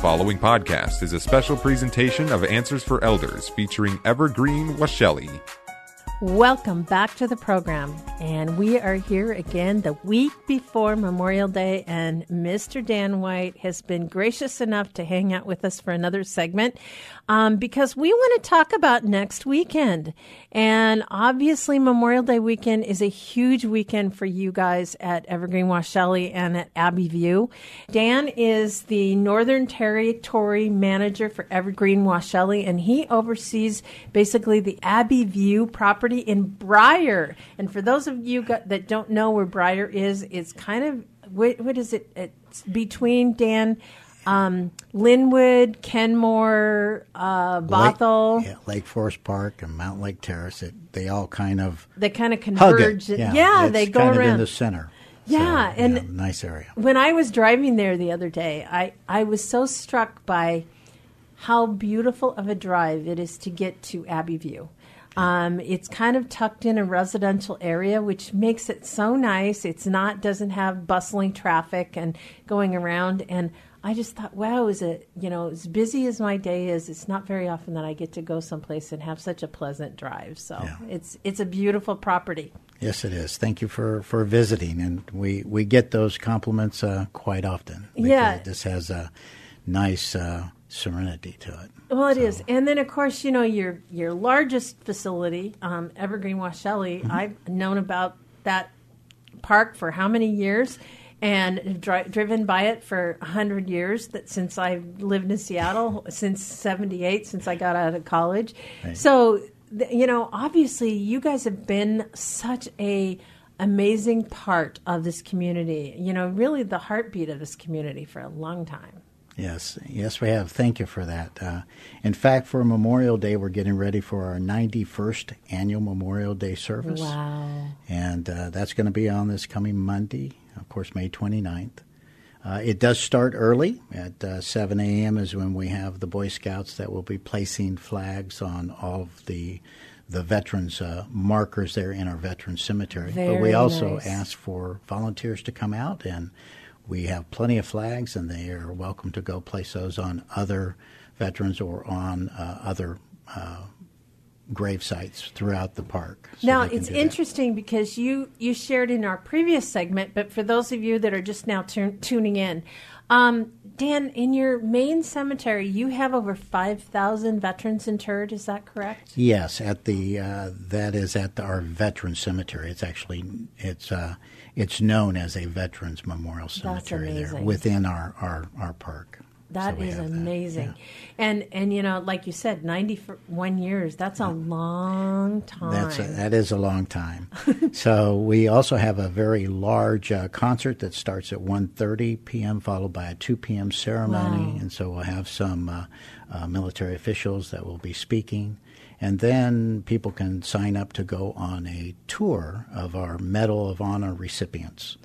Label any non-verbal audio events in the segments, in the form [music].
following podcast is a special presentation of Answers for Elders featuring Evergreen Washelli. Welcome back to the program. And we are here again the week before Memorial Day. And Mr. Dan White has been gracious enough to hang out with us for another segment um, because we want to talk about next weekend. And obviously, Memorial Day weekend is a huge weekend for you guys at Evergreen Washelli and at Abbey View. Dan is the Northern Territory Manager for Evergreen Washelli, and he oversees basically the Abbey View property in Brier. And for those of you that don't know where Brier is, it's kind of what, what is it? It's between Dan um, Lynnwood, Kenmore, uh, Bothell. Lake, yeah, Lake Forest Park and Mountlake Terrace. It, they all kind of they kind of converge. Yeah, Yeah, they go kind around of in the center. Yeah, So, and- yeah, nice area. when I was driving there the other day, I, I was so struck by how beautiful of a drive it is to get to Abbey View. Um, it's kind of tucked in a residential area, which makes it so nice. It's not doesn't have bustling traffic and going around. And I just thought, wow, is it you know as busy as my day is? It's not very often that I get to go someplace and have such a pleasant drive. So Yeah. it's it's a beautiful property. Yes, it is. Thank you for, for visiting, and we, we get those compliments uh, quite often. Yeah. this has a nice uh, serenity to it. Well, it is, and then of course you know your your largest facility, um, Evergreen Washelli. I've known about that park for how many years, and dri- driven by it for a hundred years. That since I've lived in Seattle since '78, since I got out of college. Right. So th- you know, obviously, you guys have been such a amazing part of this community. You know, really the heartbeat of this community for a long time. Yes, yes, we have. Thank you for that. Uh, in fact, for Memorial Day, we're getting ready for our 91st annual Memorial Day service. Wow. And uh, that's going to be on this coming Monday, of course, May 29th. Uh, it does start early. At uh, 7 a.m. is when we have the Boy Scouts that will be placing flags on all of the the veterans uh, markers there in our veteran cemetery. but we also nice. ask for volunteers to come out, and we have plenty of flags, and they are welcome to go place those on other veterans or on uh, other uh, grave sites throughout the park. So now it's do that. interesting because you you shared in our previous segment, but for those of you that are just now tu- tuning in, um, Dan, in your main cemetery, you have over five thousand veterans interred. Is that correct? Yes, at the uh, that is at our veteran cemetery. It's actually it's uh, it's known as a veterans memorial cemetery there within our our, our park. That So is have that, amazing, yeah. and and you know, like you said, ninety one years. That's a long time. That's a, that is a long time. [laughs] so we also have a very large uh, concert that starts at 1.30 p.m. followed by a 2 p.m. ceremony, Wow. and so we'll have some uh, uh, military officials that will be speaking, and then people can sign up to go on a tour of our Medal of Honor recipients.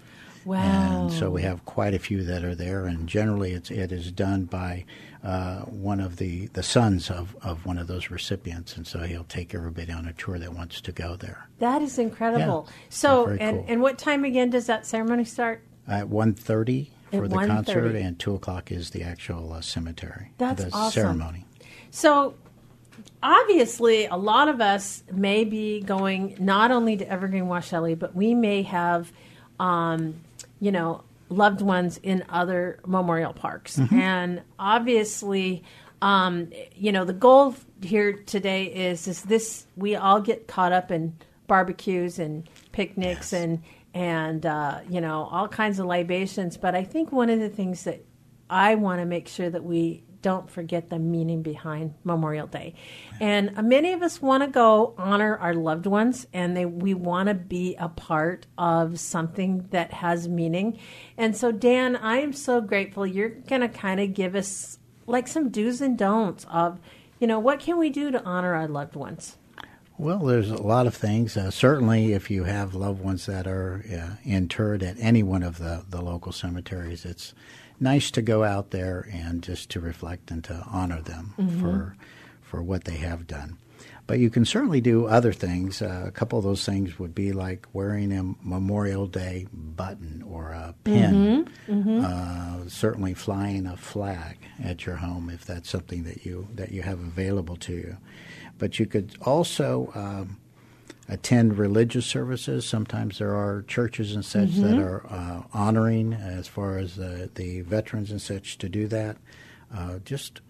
Wow. And so we have quite a few that are there, and generally it's, it is done by uh, one of the, the sons of, of one of those recipients, and so he'll take everybody on a tour that wants to go there. that is incredible. Yeah. So, and cool. and what time again does that ceremony start? At 1.30 for At the 1:30. concert, and 2 o'clock is the actual uh, cemetery, That's the awesome. ceremony. So, obviously, a lot of us may be going not only to Evergreen Washelli, but we may have, um, you know, loved ones in other memorial parks. And obviously, um, you know, the goal here today is is this: we all get caught up in barbecues and picnics Yes. and and uh, you know all kinds of libations. But I think one of the things that I want to make sure that we don't forget the meaning behind Memorial Day. And uh, many of us want to go honor our loved ones and they we want to be a part of something that has meaning. And so Dan, I am so grateful you're going to kind of give us like some do's and don'ts of you know what can we do to honor our loved ones? Well, there's a lot of things. Uh, certainly, if you have loved ones that are uh, interred at any one of the, the local cemeteries, it's nice to go out there and just to reflect and to honor them for for what they have done. But you can certainly do other things. Uh, a couple of those things would be like wearing a Memorial Day button or a pin. Uh, certainly flying a flag at your home if that's something that you that you have available to you. But you could also um, attend religious services. Sometimes there are churches and such mm-hmm. that are uh, honoring as far as the, the veterans and such to do that. Uh, just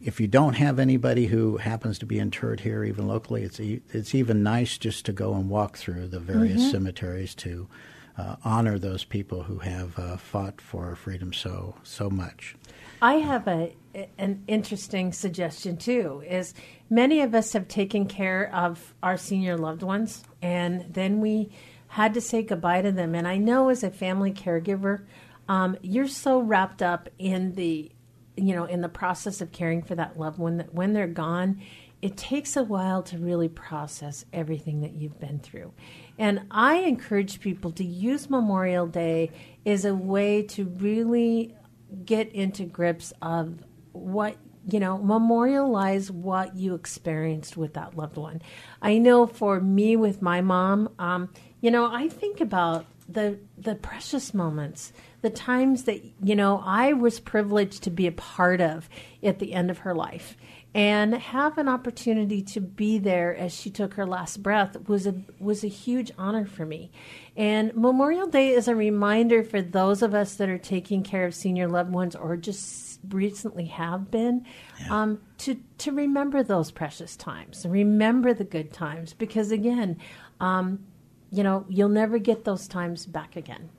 if you don't have anybody who happens to be interred here, even locally, it's it's even nice just to go and walk through the various mm-hmm. cemeteries to uh, honor those people who have uh, fought for our freedom so so much. I have a an interesting suggestion too. Is many of us have taken care of our senior loved ones, and then we had to say goodbye to them. And I know as a family caregiver, um, you're so wrapped up in the you know in the process of caring for that loved one that when they're gone it takes a while to really process everything that you've been through and i encourage people to use memorial day as a way to really get into grips of what you know memorialize what you experienced with that loved one. I know for me with my mom um, you know i think about the the precious moments the times that you know I was privileged to be a part of at the end of her life and have an opportunity to be there as she took her last breath was a was a huge honor for me. And Memorial Day is a reminder for those of us that are taking care of senior loved ones or just recently have been yeah. um, to to remember those precious times, remember the good times, because again, um, you know, you'll never get those times back again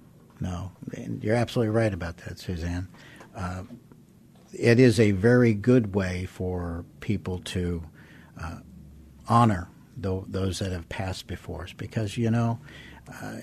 no. And you're absolutely right about that, Suzanne. Uh, it is a very good way for people to uh, honor th- those that have passed before us because, you know, uh,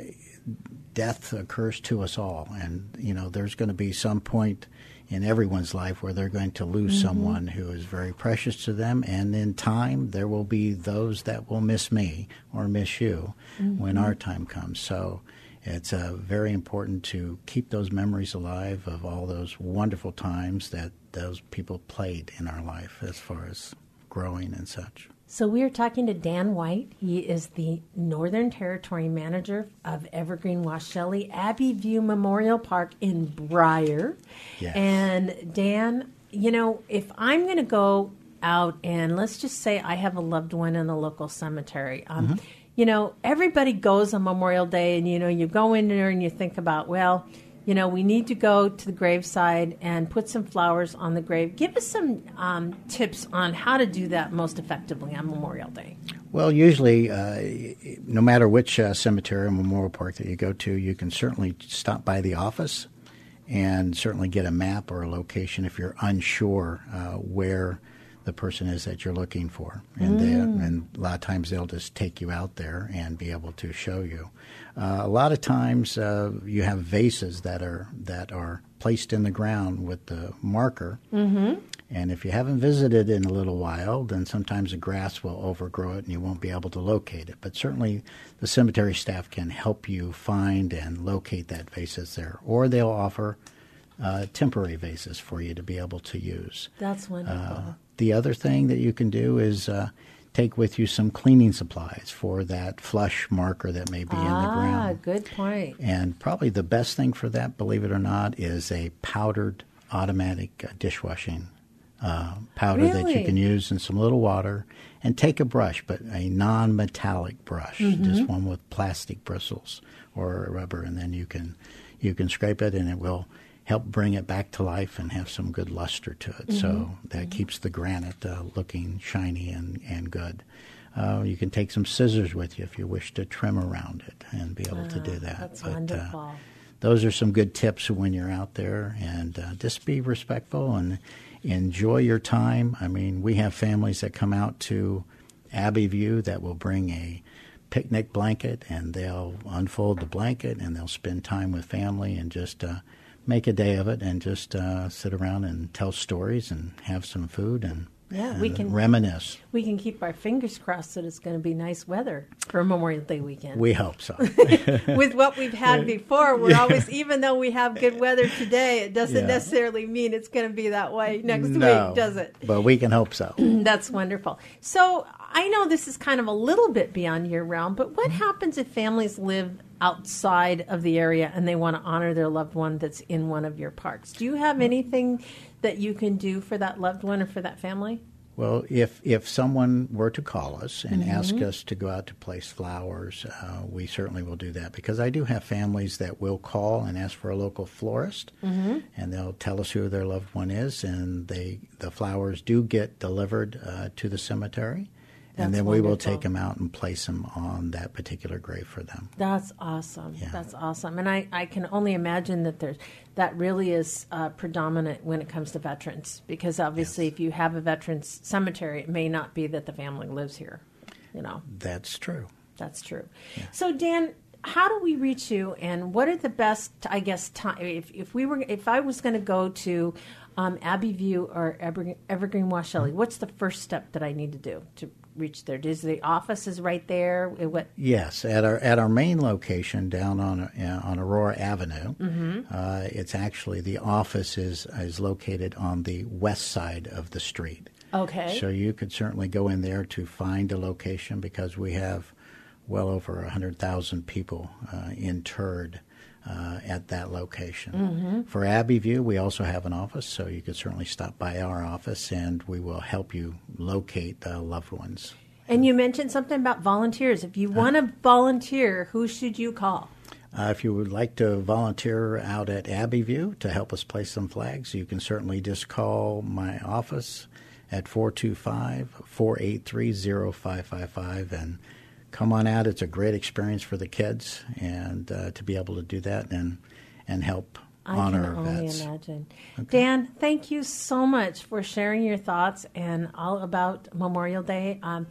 death occurs to us all. And, you know, there's going to be some point in everyone's life where they're going to lose mm-hmm. someone who is very precious to them. And in time, there will be those that will miss me or miss you mm-hmm. when our time comes. So, it's uh, very important to keep those memories alive of all those wonderful times that those people played in our life as far as growing and such. So we are talking to Dan White. He is the Northern Territory Manager of Evergreen Washelli Abbey View Memorial Park in Brier. Yes. And Dan, you know, if I'm going to go out and let's just say I have a loved one in the local cemetery, um, mm-hmm you know, everybody goes on Memorial Day, and you know, you go in there and you think about, well, you know, we need to go to the graveside and put some flowers on the grave. Give us some um, tips on how to do that most effectively on Memorial Day. Well, usually, uh, no matter which uh, cemetery or memorial park that you go to, you can certainly stop by the office and certainly get a map or a location if you're unsure uh, where the person is that you're looking for. And, mm. they, and a lot of times they'll just take you out there and be able to show you. Uh, a lot of times uh, you have vases that are that are placed in the ground with the marker. Mm-hmm. And if you haven't visited in a little while, then sometimes the grass will overgrow it and you won't be able to locate it. But certainly the cemetery staff can help you find and locate that vase that's there. Or they'll offer uh, temporary vases for you to be able to use. That's wonderful. Uh, the other thing that you can do is uh, take with you some cleaning supplies for that flush marker that may be ah, in the ground. Ah, good point. And probably the best thing for that, believe it or not, is a powdered automatic uh, dishwashing uh, powder really? that you can use in some little water and take a brush, but a non-metallic brush, mm-hmm. just one with plastic bristles or rubber, and then you can you can scrape it and it will help bring it back to life and have some good luster to it. Mm-hmm. So that mm-hmm. keeps the granite uh, looking shiny and, and good. Uh, you can take some scissors with you if you wish to trim around it and be able to do ah, that. That's but, uh, wonderful. Uh, those are some good tips when you're out there, and uh, just be respectful and enjoy your time. I mean, we have families that come out to Abbey View that will bring a picnic blanket and they'll unfold the blanket and they'll spend time with family and just uh, make a day of it and just uh, sit around and tell stories and have some food and yeah, and we can reminisce. We can keep our fingers crossed that it's going to be nice weather for Memorial Day weekend. We hope so. [laughs] With what we've had before, we're yeah. always, even though we have good weather today, it doesn't yeah. necessarily mean it's going to be that way next no, week, does it? But we can hope so. [clears throat] That's wonderful. So I know this is kind of a little bit beyond your realm, but what happens if families live outside of the area and they want to honor their loved one that's in one of your parks. Do you have anything that you can do for that loved one or for that family? Well, if if someone were to call us and mm-hmm. ask us to go out to place flowers, uh, we certainly will do that because I do have families that will call and ask for a local florist, mm-hmm. and they'll tell us who their loved one is, and they the flowers do get delivered uh, to the cemetery and then we will take them out and place them on that particular grave for them. That's awesome. Yeah. That's awesome. And I, I can only imagine that there's that really is uh, predominant when it comes to veterans because obviously yes. if you have a veterans cemetery, it may not be that the family lives here. You know. That's true. That's true. Yeah. So Dan, how do we reach you and what are the best i guess time if, if we were if i was going to go to um, abbey view or evergreen, evergreen washelli what's the first step that i need to do to reach there? Is the office is right there? What? Yes, at our at our main location down on uh, on Aurora Avenue. Mm-hmm. Uh, it's actually the office is is located on the west side of the street. Okay. So you could certainly go in there to find a location because we have well over hundred thousand people uh, interred uh, at that location. Mm-hmm. For Abbey View, we also have an office, so you could certainly stop by our office and we will help you locate the loved ones. And you mentioned something about volunteers. If you want to volunteer, who should you call? Uh, if you would like to volunteer out at Abbey View to help us place some flags, you can certainly just call my office at 425 483 0555 and come on out. It's a great experience for the kids, and uh, to be able to do that and and help I honor can only vets. imagine. Okay. Dan, thank you so much for sharing your thoughts and all about Memorial Day. Um,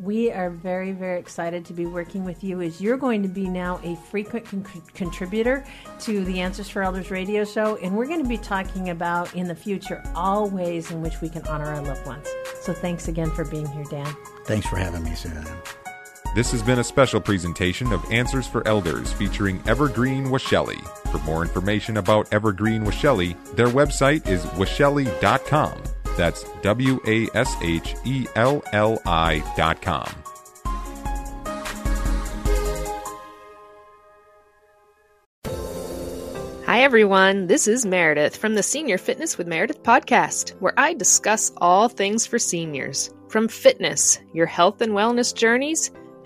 we are very, very excited to be working with you as you're going to be now a frequent con- contributor to the Answers for Elders radio show. And we're going to be talking about in the future all ways in which we can honor our loved ones. So thanks again for being here, Dan. Thanks for having me, Suzanne. This has been a special presentation of Answers for Elders featuring Evergreen Washelli. For more information about Evergreen Washelli, their website is washelli.com. That's W A S H E L L I.com. Hi, everyone. This is Meredith from the Senior Fitness with Meredith podcast, where I discuss all things for seniors from fitness, your health and wellness journeys